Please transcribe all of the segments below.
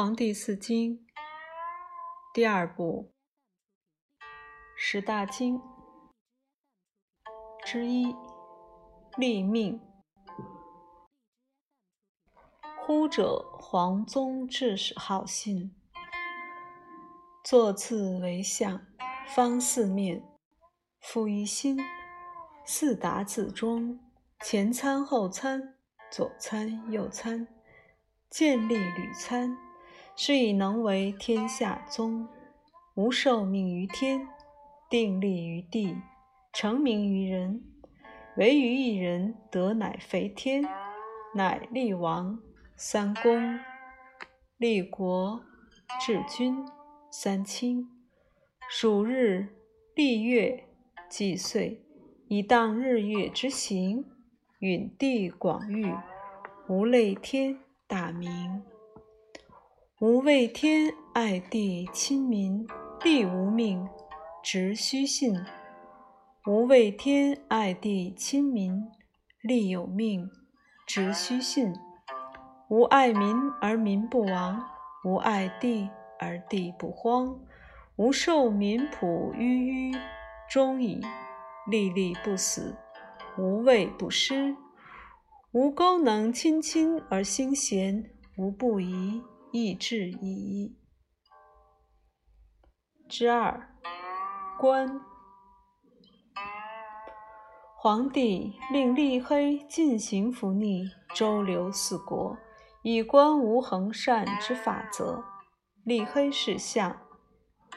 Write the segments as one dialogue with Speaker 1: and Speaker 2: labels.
Speaker 1: 黄帝四经第二部十大经之一，立命。呼者黄宗至始好信，坐次为相，方四面，复一心，四达自中，前参后参，左参右参，建立屡参。是以能为天下宗，无受命于天，定立于地，成名于人。唯余一人得乃肥天，乃立王三公，立国治君三卿，数日立月祭岁，以当日月之行，允地广域，无类天大名。吾为天爱地亲民，利无命，直虚信；吾为天爱地亲民，利有命，直虚信。吾爱民而民不亡，吾爱地而地不荒。吾受民仆吁吁，终矣，历历不死，无畏不失。吾功能亲亲而心贤，无不疑。意志矣。之二，官。皇帝令立黑进行伏逆，周流四国，以观无恒善之法则。立黑是相，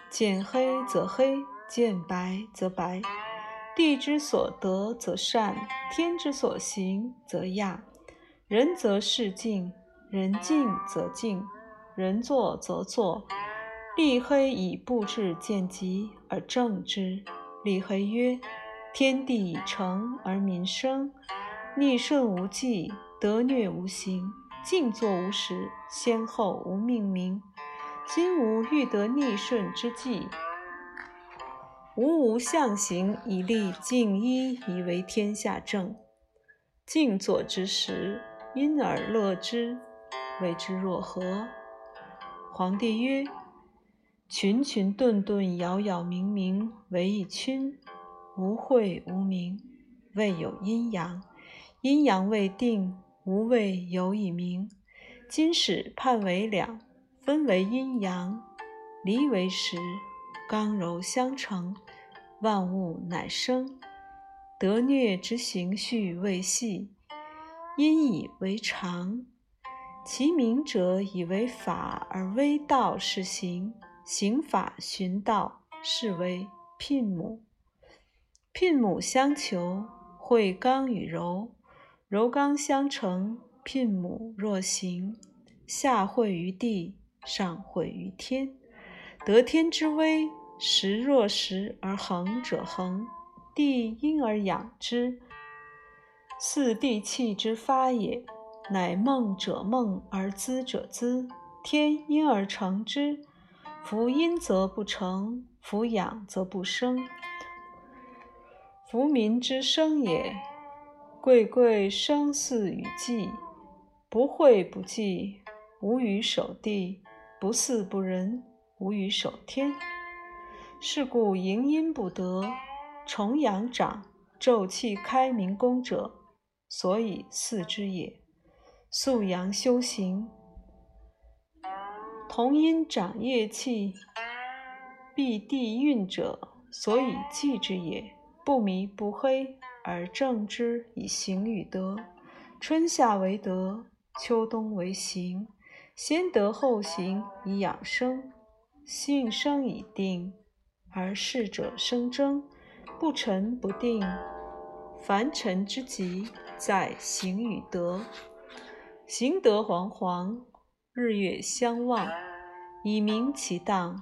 Speaker 1: 见黑则黑，见白则白。地之所得则善，天之所行则亚。人则事静，人静则静。人作则作，立黑以布置见吉而正之。立黑曰：天地以成而民生，逆顺无忌，得虐无形，静坐无时，先后无命名。今吾欲得逆顺之际，吾无象形以立静一，以为天下正。静坐之时，因而乐之，谓之若何？皇帝曰：“群群顿顿，杳杳冥冥，为一群，无晦无明，未有阴阳。阴阳未定，无谓有以明。今始判为两，分为阴阳，离为实，刚柔相成，万物乃生。得虐之行序未细，因以为常。”其名者以为法而微道是行，行法循道是为聘母。聘母相求，会刚与柔，柔刚相成。聘母若行，下惠于地，上惠于天。得天之威，时若时而恒者恒，地因而养之，四地气之发也。乃梦者梦而资者资，天因而成之。夫阴则不成，夫阳则不生。夫民之生也。贵贵生祀与祭，不惠不济，无与守地；不祀不仁，无与守天。是故营阴不得，重阳长，昼气开明功者，所以祀之也。素阳修行，同阴长业气，必地运者，所以祭之也。不迷不黑，而正之以行与德。春夏为德，秋冬为行。先德后行以养生。性生以定，而事者生争，不成不定。凡尘之极，在行与德。行德煌煌，日月相望，以明其荡，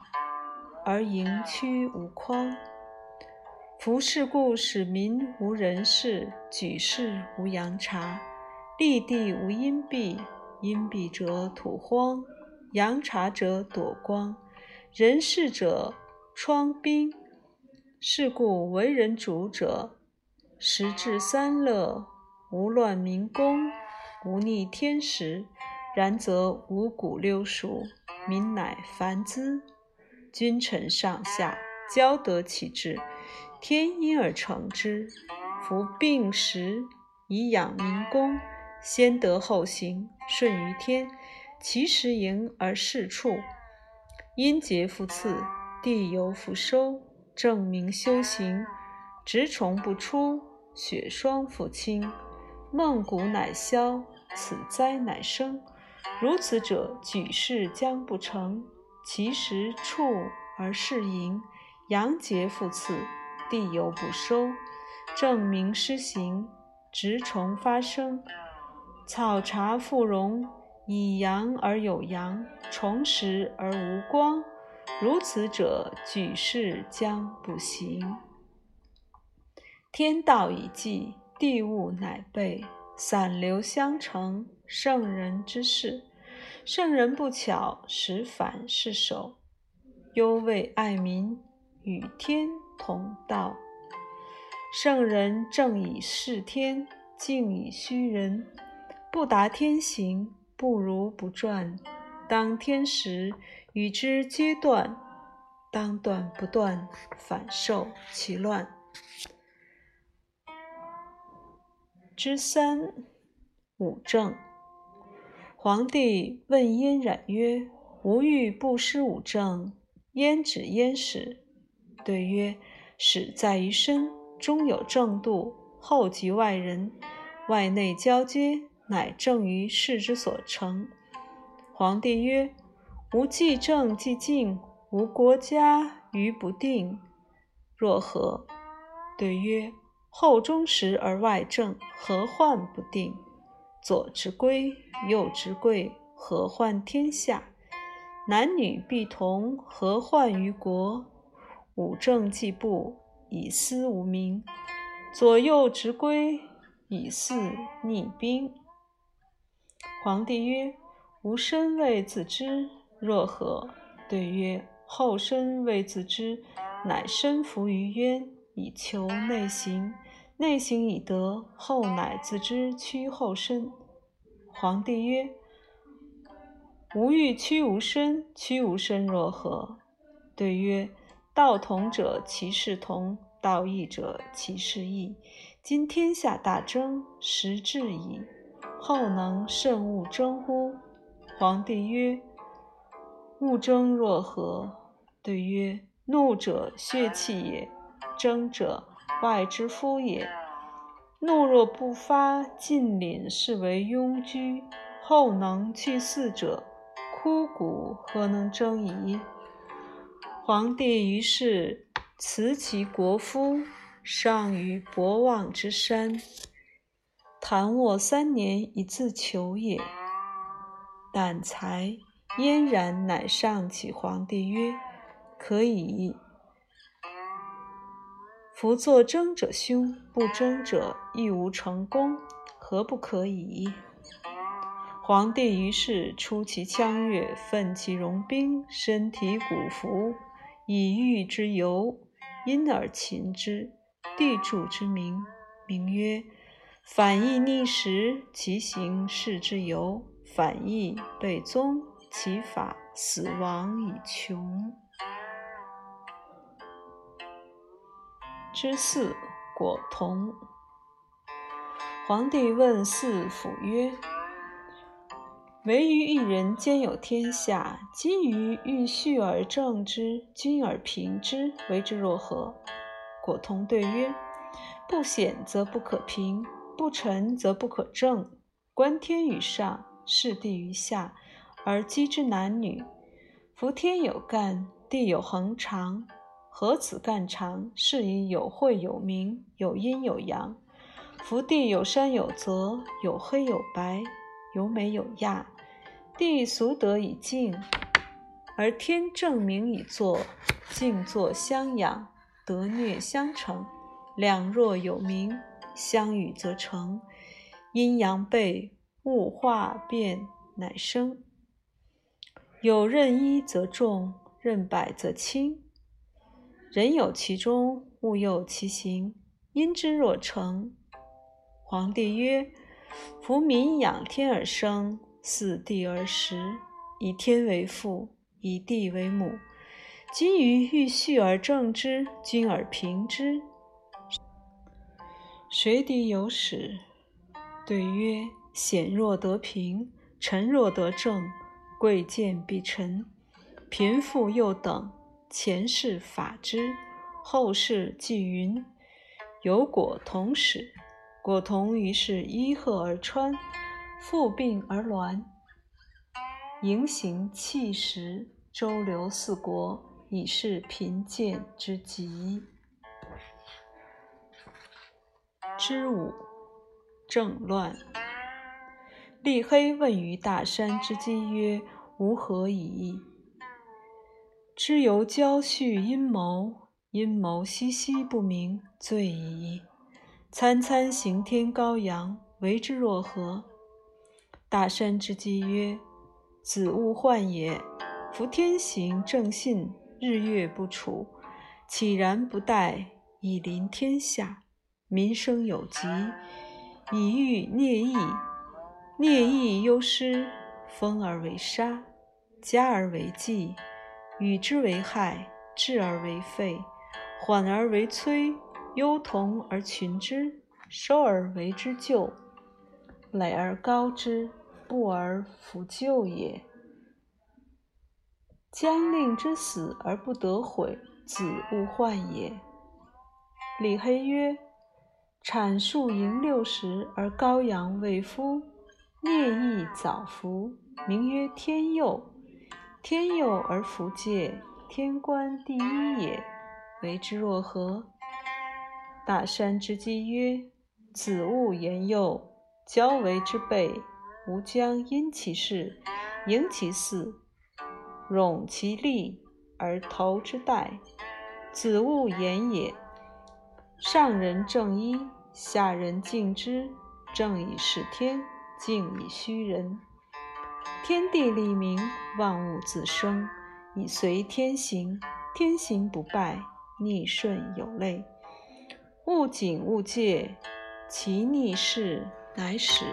Speaker 1: 而盈屈无匡。夫是故使民无人事，举世无阳茶，立地无阴蔽。阴蔽者土荒，阳茶者躲光，人事者疮兵。是故为人主者，时至三乐，无乱民宫。无逆天时，然则五谷六熟，民乃繁滋。君臣上下，交得其志，天因而成之。夫病时以养民功，先德后行，顺于天。其时盈而事处，阴节复次，地由复收。正明修行，蛰虫不出，雪霜复清，梦谷乃消，此灾乃生。如此者，举世将不成。其实处而事盈，阳节复次，地犹不收。正明施行，蛰虫发生，草茶复荣。以阳而有阳，重实而无光，如此者，举世将不行。天道已纪，地物乃备，散流相成，圣人之事。圣人不巧，使反是守。忧为爱民，与天同道。圣人正以事天，静以虚人，不达天行。不如不转，当天时与之皆断；当断不断，反受其乱。之三，五正。皇帝问燕冉曰：“吾欲不失五正，焉止焉始？”对曰：“始在于身，中有正度，后及外人，外内交接。”乃正于事之所成。皇帝曰：“吾既正既静，吾国家于不定，若何？”对曰：“后中实而外正，何患不定？左之圭，右之贵，何患天下？男女必同，何患于国？五正既不，以思无名；左右执归，以四逆兵。”皇帝曰：“吾身未自知，若何？”对曰：“后身未自知，乃身伏于渊，以求内行。内行以德，后乃自知屈后身。”皇帝曰：“吾欲屈吾身，屈吾身若何？”对曰：“道同者，其事同；道异者，其事异。今天下大争，时至矣。”后能慎勿争乎？皇帝曰：“勿争若何？”对曰：“怒者血气也，争者外之夫也。怒若不发，尽凛是为庸居。后能去四者，枯骨何能争矣？”皇帝于是辞其国夫，上于博望之山。谈卧三年以自求也。胆才嫣然，乃上启皇帝曰：“可以。夫作争者凶，不争者亦无成功，何不可以？”皇帝于是出其羌越，奋其戎兵，身体鼓服，以御之由，因而擒之。地主之名，名曰。反义逆时，其行是之由；反义被宗，其法死亡以穷。之四，果同。皇帝问四府曰：“唯余一人兼有天下，今于欲序而正之，君而平之，为之若何？”果同对曰：“不显则不可平。”不臣则不可正，观天于上，视地于下，而击之男女。夫天有干，地有恒常。何此干长？是以有晦有明，有阴有阳。福地有山有泽，有黑有白，有美有亚。地俗得以静，而天正明以作，静坐相养，得虐相成。两若有明。相与则成，阴阳背，物化变，乃生。有任一则重，任百则轻。人有其中，物有其行。因之若成。皇帝曰：夫民养天而生，四地而食，以天为父，以地为母。今于欲序而正之，君而平之。水底有始。对曰：险若得平，臣若得正，贵贱必陈，贫富又等。前世法之，后世纪云。有果同始，果同于是依壑而穿，复并而峦，盈行弃实，周流四国。以是贫贱之极。之五，政乱。立黑问于大山之基曰：“吾何以义？”知由交续阴谋，阴谋兮兮不明，罪矣。参参行天羔羊，为之若何？大山之基曰：“子勿患也。夫天行正信。”日月不处，岂然不待以临天下？民生有疾，以欲孽疫。孽疫忧失，风而为沙，加而为祭，与之为害，治而为废，缓而为摧，忧同而群之，收而为之救，累而高之，不而弗救也。将令之死而不得悔，子勿患也。李黑曰：“产数盈六十而羔羊未孵，孽亦早服，名曰天佑。天佑而弗戒，天官第一也。为之若何？”大山之基曰：“子物言佑，交为之备，吾将因其事，迎其嗣。”冗其利而投之代，子物言也。上人正一，下人敬之。正以事天，敬以虚人。天地立名，万物自生，以随天行。天行不败，逆顺有类。勿谨勿戒，其逆势乃始。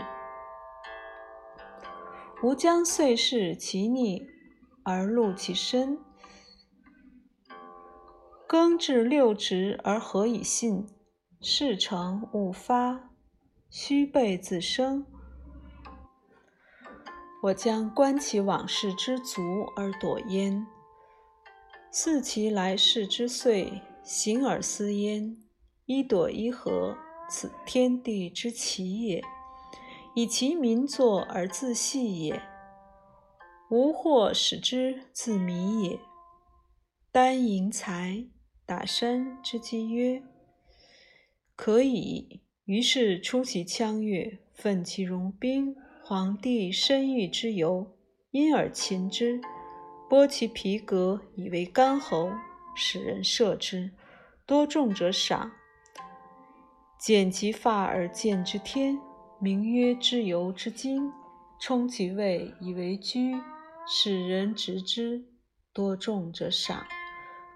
Speaker 1: 吾将遂事其逆。而戮其身，耕至六直而何以信？事成勿发，虚备自生。我将观其往事之足而躲焉，似其来世之岁，行而思焉。一躲一合，此天地之奇也；以其民作而自系也。吾或使之自迷也。丹迎才，打山之基曰：“可以。”于是出其羌越，奋其戎兵。皇帝深欲之由，因而擒之，剥其皮革以为干侯，使人射之。多众者赏，剪其发而见之天，名曰之由之精。充其位以为居。使人执之，多众者赏；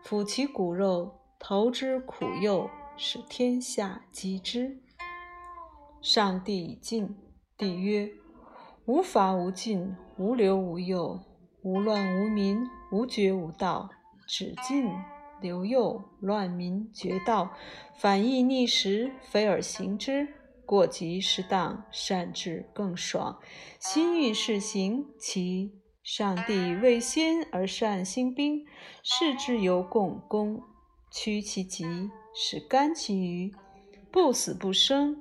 Speaker 1: 抚其骨肉，投之苦肉，使天下击之。上帝已尽，帝曰：无法无尽，无留无佑，无乱无民，无绝无道。止尽留佑，乱民绝道，反义逆时，非而行之，过极失当，善治更爽。心欲事行，其。上帝为先而善兴兵，事之由共工，屈其疾，使甘其余，不死不生。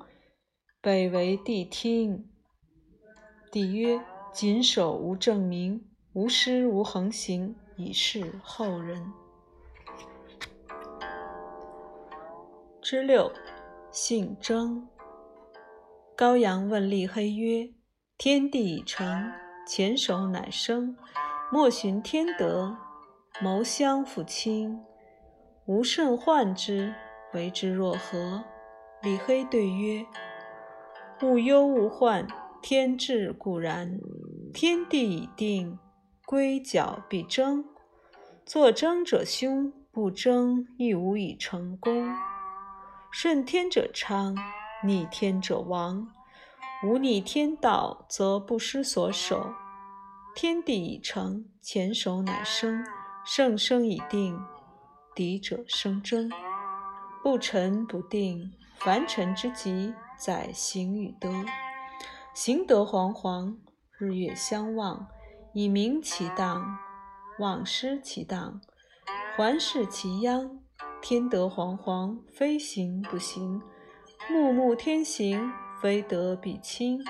Speaker 1: 北为帝听。帝曰：谨守无正名，无失无横行，以示后人。之六，姓征。高阳问立黑曰：天地已成。前手乃生，莫寻天德，谋相复亲。吾甚患之，为之若何？李黑对曰：勿忧勿患，天志固然。天地已定，归角必争。作争者凶，不争亦无以成功。顺天者昌，逆天者亡。无逆天道，则不失所守；天地已成，前手乃生。圣生已定，敌者生争。不臣不定，凡臣之极，在行与德。行德惶惶，日月相望，以明其当，忘失其当，环视其殃。天德惶惶，非行不行；目目天行，非德必亲。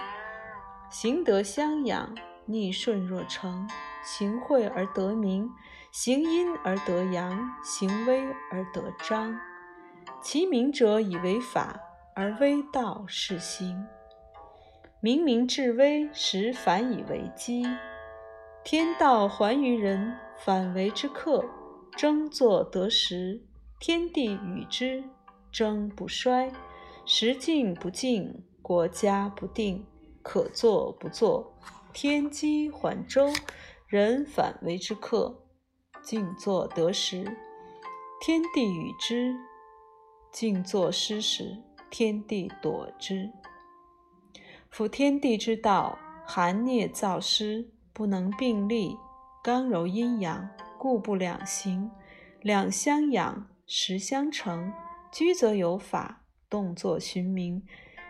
Speaker 1: 行德相养，逆顺若成。行惠而得名。行阴而得阳，行威而得彰。其明者以为法，而微道是行。明明至微，实反以为机。天道还于人，反为之克。争作得时，天地与之争不衰。时进不进，国家不定。可作不作，天机还周，人反为之克。静坐得时，天地与之；静坐失时，天地躲之。夫天地之道，寒冽燥湿，不能并立；刚柔阴阳，故不两行。两相养，时相成。居则有法，动作循名。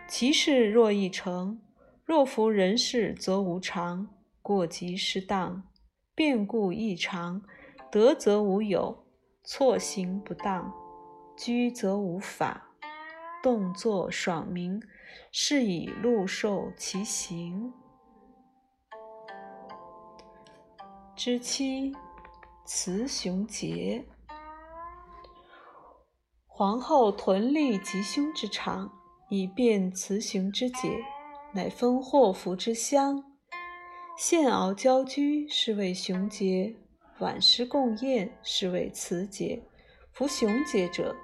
Speaker 1: 其事若易成，若夫人事，则无常。过急失当，变故异常。得则无有，错行不当；居则无法，动作爽明。是以禄受其行。之七，雌雄节。皇后屯立吉凶之场，以辨雌雄之节，乃分祸福之乡。献敖交居，是谓雄节。晚师共宴，是谓雌节。夫雄节者，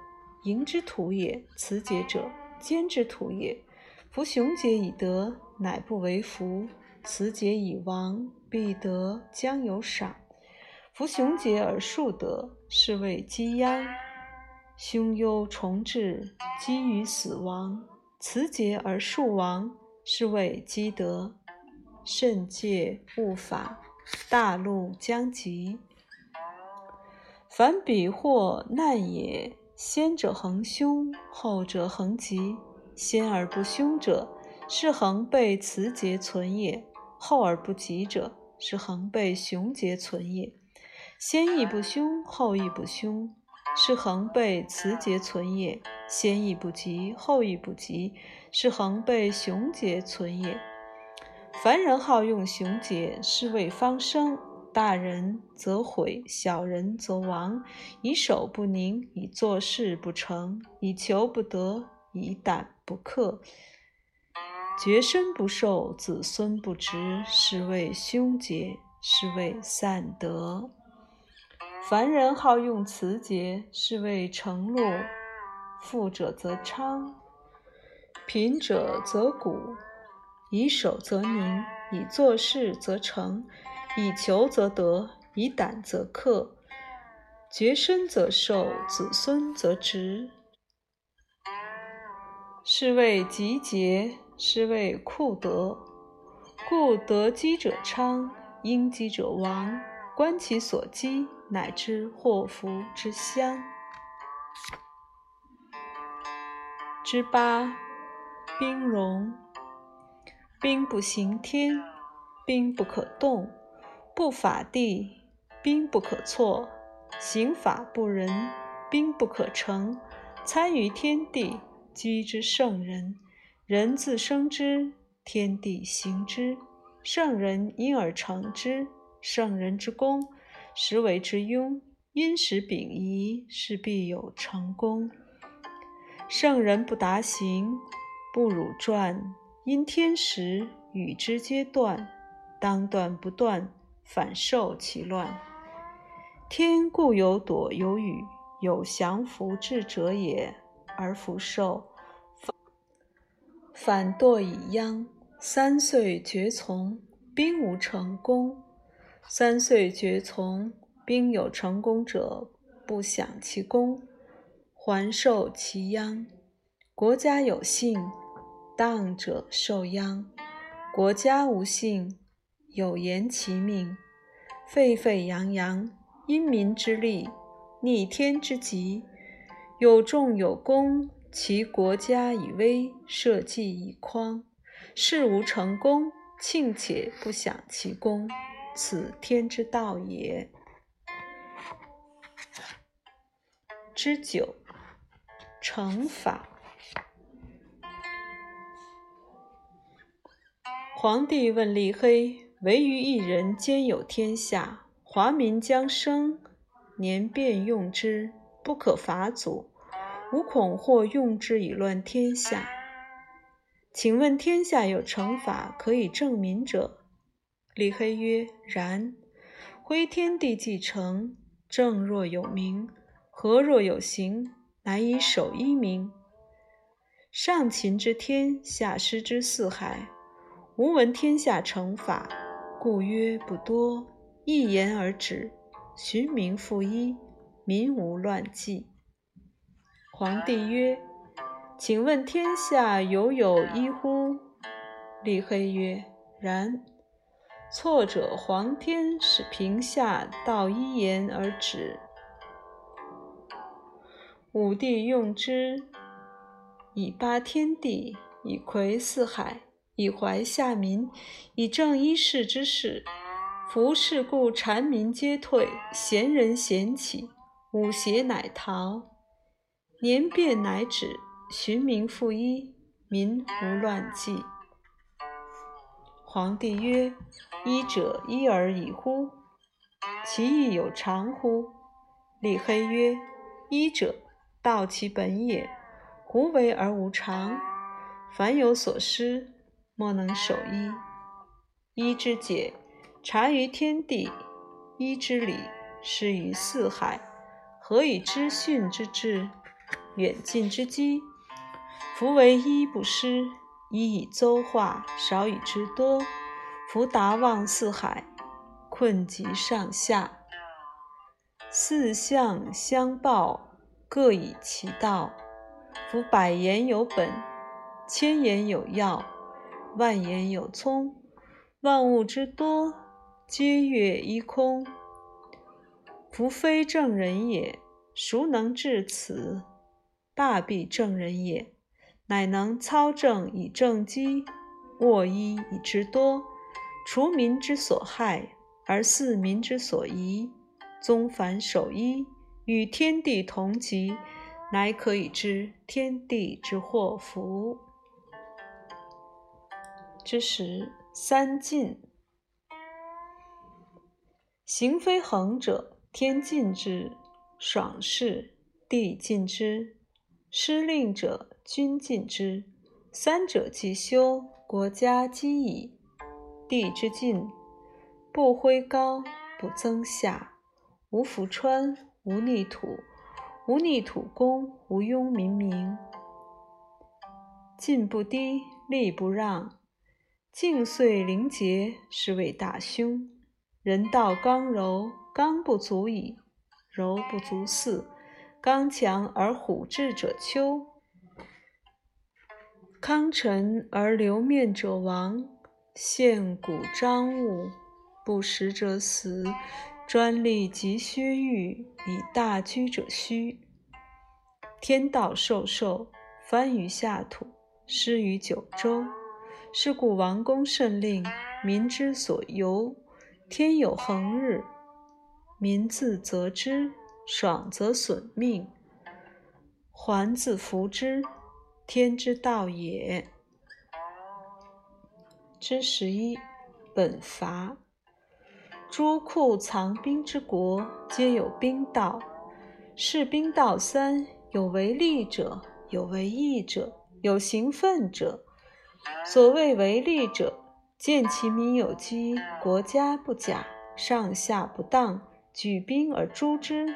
Speaker 1: 迎之徒也；雌节者，坚之徒也。夫雄节已得，乃不为福；雌节以亡，必得将有赏。夫雄节而数得，是谓积殃；凶忧重至，积于死亡。雌节而数亡，是谓积德。慎戒勿法，大路将及。凡彼祸难也，先者恒凶，后者恒吉。先而不凶者，是恒被雌节存也；后而不吉者，是恒被雄节存也。先亦不凶，后亦不凶，是恒被雌节存也；先亦不吉，后亦不吉，是恒被雄节存也。凡人好用雄节，是谓方生。大人则毁，小人则亡。以守不宁，以做事不成，以求不得，以胆不克。绝身不受，子孙不直，是谓凶节，是谓散德。凡人好用辞节，是谓成禄。富者则昌，贫者则谷。以守则宁，以做事则成。以求则得，以胆则克。绝身则寿，子孙则直。是谓吉节，是谓库德。故得积者昌，应积者亡。观其所积，乃知祸福之相。之八，兵戎。兵不行天，兵不可动。不法地，兵不可错；行法不仁，兵不可成。参于天地，居之圣人。人自生之，天地行之。圣人因而成之。圣人之功，实为之庸。因时秉仪，是必有成功。圣人不达行，不辱传。因天时，与之皆断。当断不断。反受其乱，天固有躲有雨，有降伏之者也，而福寿，反堕以殃。三岁绝从，兵无成功；三岁绝从，兵有成功者，不享其功，还受其殃。国家有幸，当者受殃；国家无幸。有言其命，沸沸扬扬，因民之利，逆天之极。有众有功，其国家以威，社稷以匡。事无成功，庆且不享其功，此天之道也。之九，惩罚。皇帝问立黑：“唯余一人，兼有天下，华民将生，年变用之，不可伐祖。吾恐或用之以乱天下。请问天下有惩罚可以正民者？”李黑曰：“然。挥天地既成，正若有名，和若有形，乃以守一民。上秦之天，下失之四海。”吾闻天下惩罚，故曰不多，一言而止，循民复一，民无乱纪。皇帝曰：“请问天下犹有一乎？”立黑曰：“然。错者，皇天使平下道一言而止。武帝用之，以八天地，以魁四海。”以怀下民，以正一世之事。夫事故谗民皆退，贤人贤起，五邪乃逃，年变乃止，循民复一，民无乱纪。皇帝曰：“医者医而已乎？其意有常乎？”李黑曰：“医者，道其本也。胡为而无常？凡有所失。”莫能守一，一之解，察于天地；一之理，施于四海。何以知训之至，远近之机？夫为一不失，一以邹化，少以之多。夫达望四海，困极上下，四象相报，各以其道。夫百言有本，千言有要。万言有聪，万物之多，皆曰一空。夫非正人也，孰能至此？大必正人也，乃能操正以正机，握一以知多，除民之所害，而四民之所宜。宗凡守一，与天地同极，乃可以知天地之祸福。之时，三晋。行非恒者，天禁之；爽事，地禁之；失令者，君禁之。三者既修，国家基矣。地之禁，不挥高，不增下，无浮川，无逆土，无逆土公，无庸民名。进不低，利不让。静遂灵节，是谓大凶。人道刚柔，刚不足以，柔不足恃。刚强而虎志者丘，康臣而流面者亡。献古张物，不食者死。专利及薛玉，以大居者虚。天道授受，翻于下土，施于九州。是故王公甚令，民之所由。天有恒日，民自责之；爽则损命，还自服之。天之道也。之十一，本伐。诸库藏兵之国，皆有兵道。是兵道三：有为利者，有为义者，有行奋者。所谓为利者，见其民有饥，国家不假，上下不当，举兵而诛之，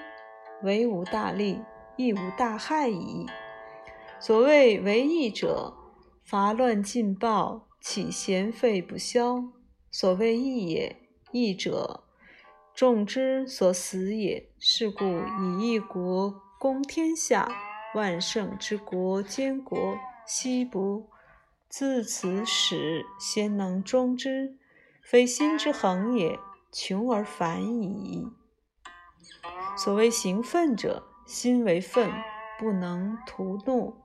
Speaker 1: 为无大利，亦无大害矣。所谓为义者，伐乱尽暴，起贤废不肖，所谓义也。义者，众之所死也。是故以一国攻天下，万圣之国兼国，希不？自此始，先能终之。非心之恒也，穷而反矣。所谓行愤者，心为愤，不能图怒。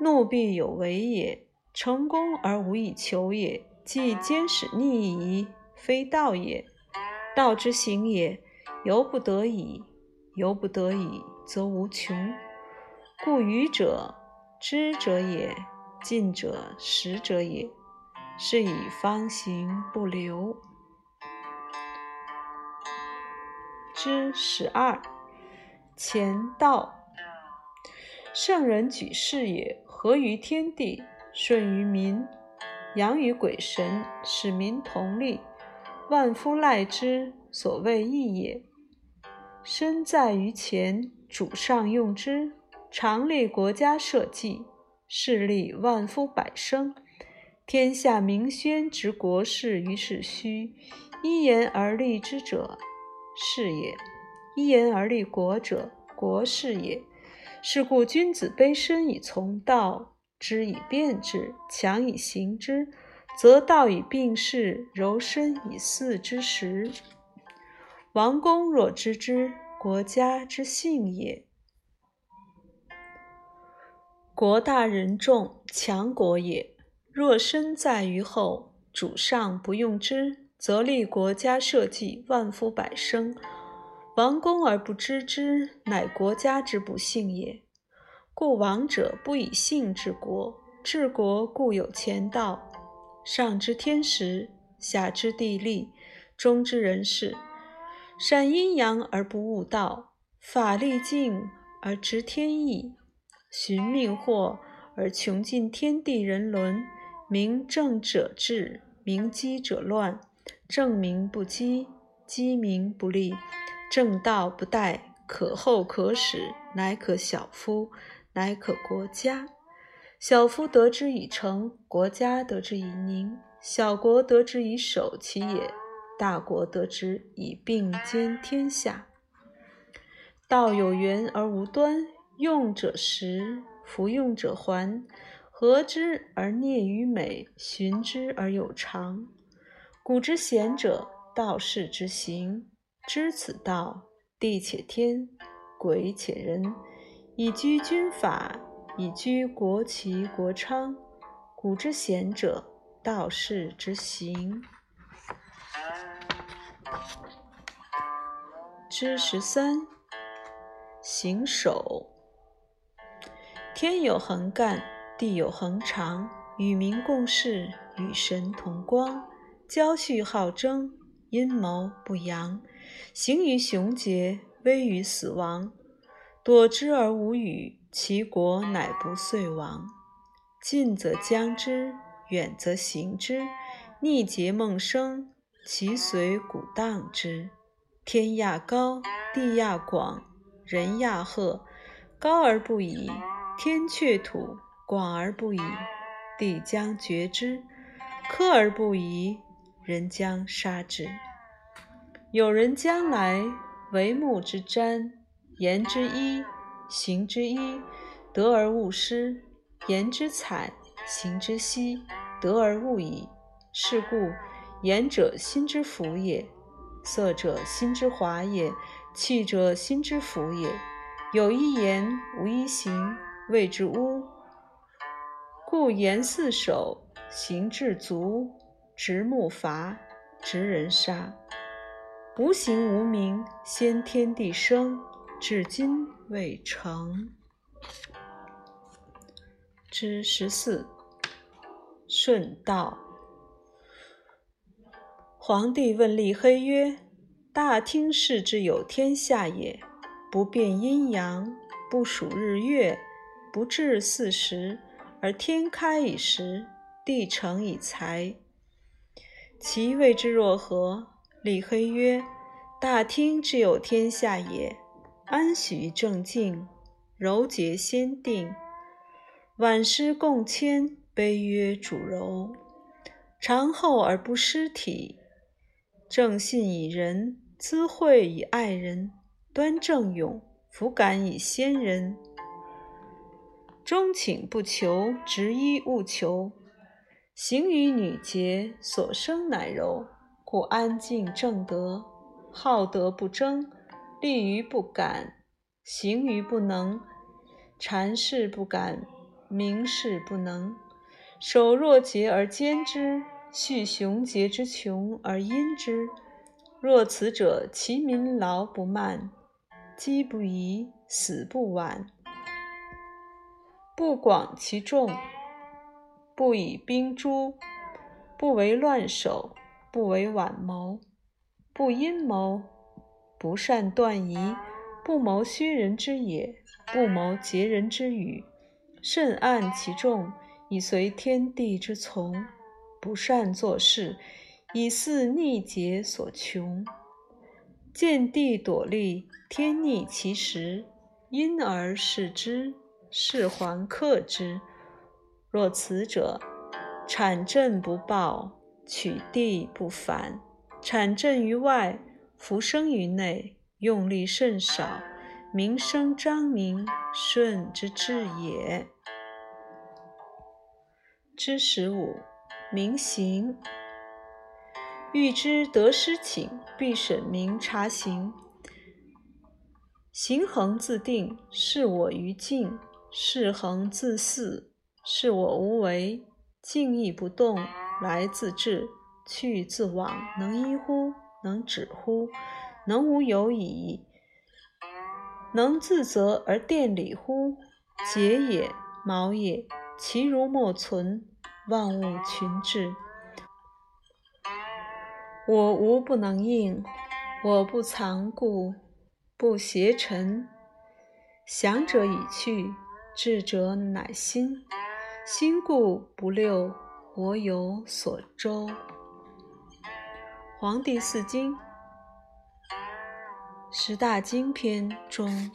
Speaker 1: 怒必有为也，成功而无以求也，即坚使逆矣，非道也。道之行也，由不得已，由不得已，则无穷。故愚者知者也，进者识者也。是以方行不流。之十二，乾道。圣人举事也，合于天地，顺于民，养于鬼神，使民同利，万夫赖之，所谓义也。身在于前，主上用之，常立国家社稷，势利万夫百生。天下明宣之国事于是虚，一言而立之者，是也；一言而立国者，国事也。是故君子卑身以从道，知以变之，强以行之，则道以并施，柔身以祀之时。王公若知之，国家之幸也。国大人众，强国也。若身在于后，主上不用之，则立国家社稷，万夫百生，王公而不知之，乃国家之不幸也。故王者不以信治国，治国固有前道。上知天时，下知地利，中知人事，善阴阳而不悟道，法力静而知天意，寻命祸而穷尽天地人伦。明正者治，明机者乱。正名不积，积名不立。正道不殆，可厚可使，乃可小夫，乃可国家。小夫得之以成，国家得之以宁。小国得之以守其也，大国得之以并兼天下。道有源而无端，用者实，弗用者还。和之而孽于美，循之而有常。古之贤者，道士之行，知此道，地且天，鬼且人，以居君法，以居国齐国昌。古之贤者，道士之行。知十三，行守。天有恒干。地有恒长，与民共事，与神同光，交续好争，阴谋不扬，行于雄杰，危于死亡。躲之而无语，其国乃不遂亡。近则将之，远则行之，逆节梦生，其随鼓荡之。天亚高，地亚广，人亚赫，高而不已，天却土。广而不已，地将绝之；苛而不宜，人将杀之。有人将来，为木之瞻，言之一，行之一，得而勿失；言之采，行之息，得而勿已。是故，言者心之福也，色者心之华也，气者心之福也。有一言，无一行，谓之污。故言四守，行至足，执木伐，执人杀。无形无名，先天地生，至今未成。之十四，顺道。皇帝问立黑曰：“大听事之有天下也，不辨阴阳，不数日月，不治四时。”而天开以时，地成以才，其谓之若何？李黑曰：“大听之有天下也，安许正静，柔节先定，晚师共谦，卑曰主柔，长厚而不失体，正信以仁，资惠以爱人，端正勇，弗敢以先人。”忠请不求，执一勿求。行于女节，所生乃柔，故安静正德，好德不争，立于不敢，行于不能，禅事不敢，明事不能。守弱节而坚之，蓄雄节之穷而殷之。若此者，其民劳不慢，饥不移，死不晚。不广其众。不以兵诛，不为乱守，不为晚谋，不阴谋，不善断疑，不谋虚人之也，不谋劫人之语，甚暗其众，以随天地之从，不善作事，以似逆劫所穷。见地躲利，天逆其时，因而视之，是还克之。若此者，产震不暴，取地不反。产震于外，浮生于内，用力甚少，名声张明，顺之至也。知十五，明行。欲知得失请，必审明察行。行恒自定，是我于静；事恒自肆。是我无为，静亦不动，来自至，去自往，能依乎？能止乎？能无有矣？能自责而电理乎？节也，毛也，其如莫存，万物群治。我无不能应，我不藏故，不邪陈。想者已去，智者乃心。心故不六，我有所周。黄帝四经十大经篇中。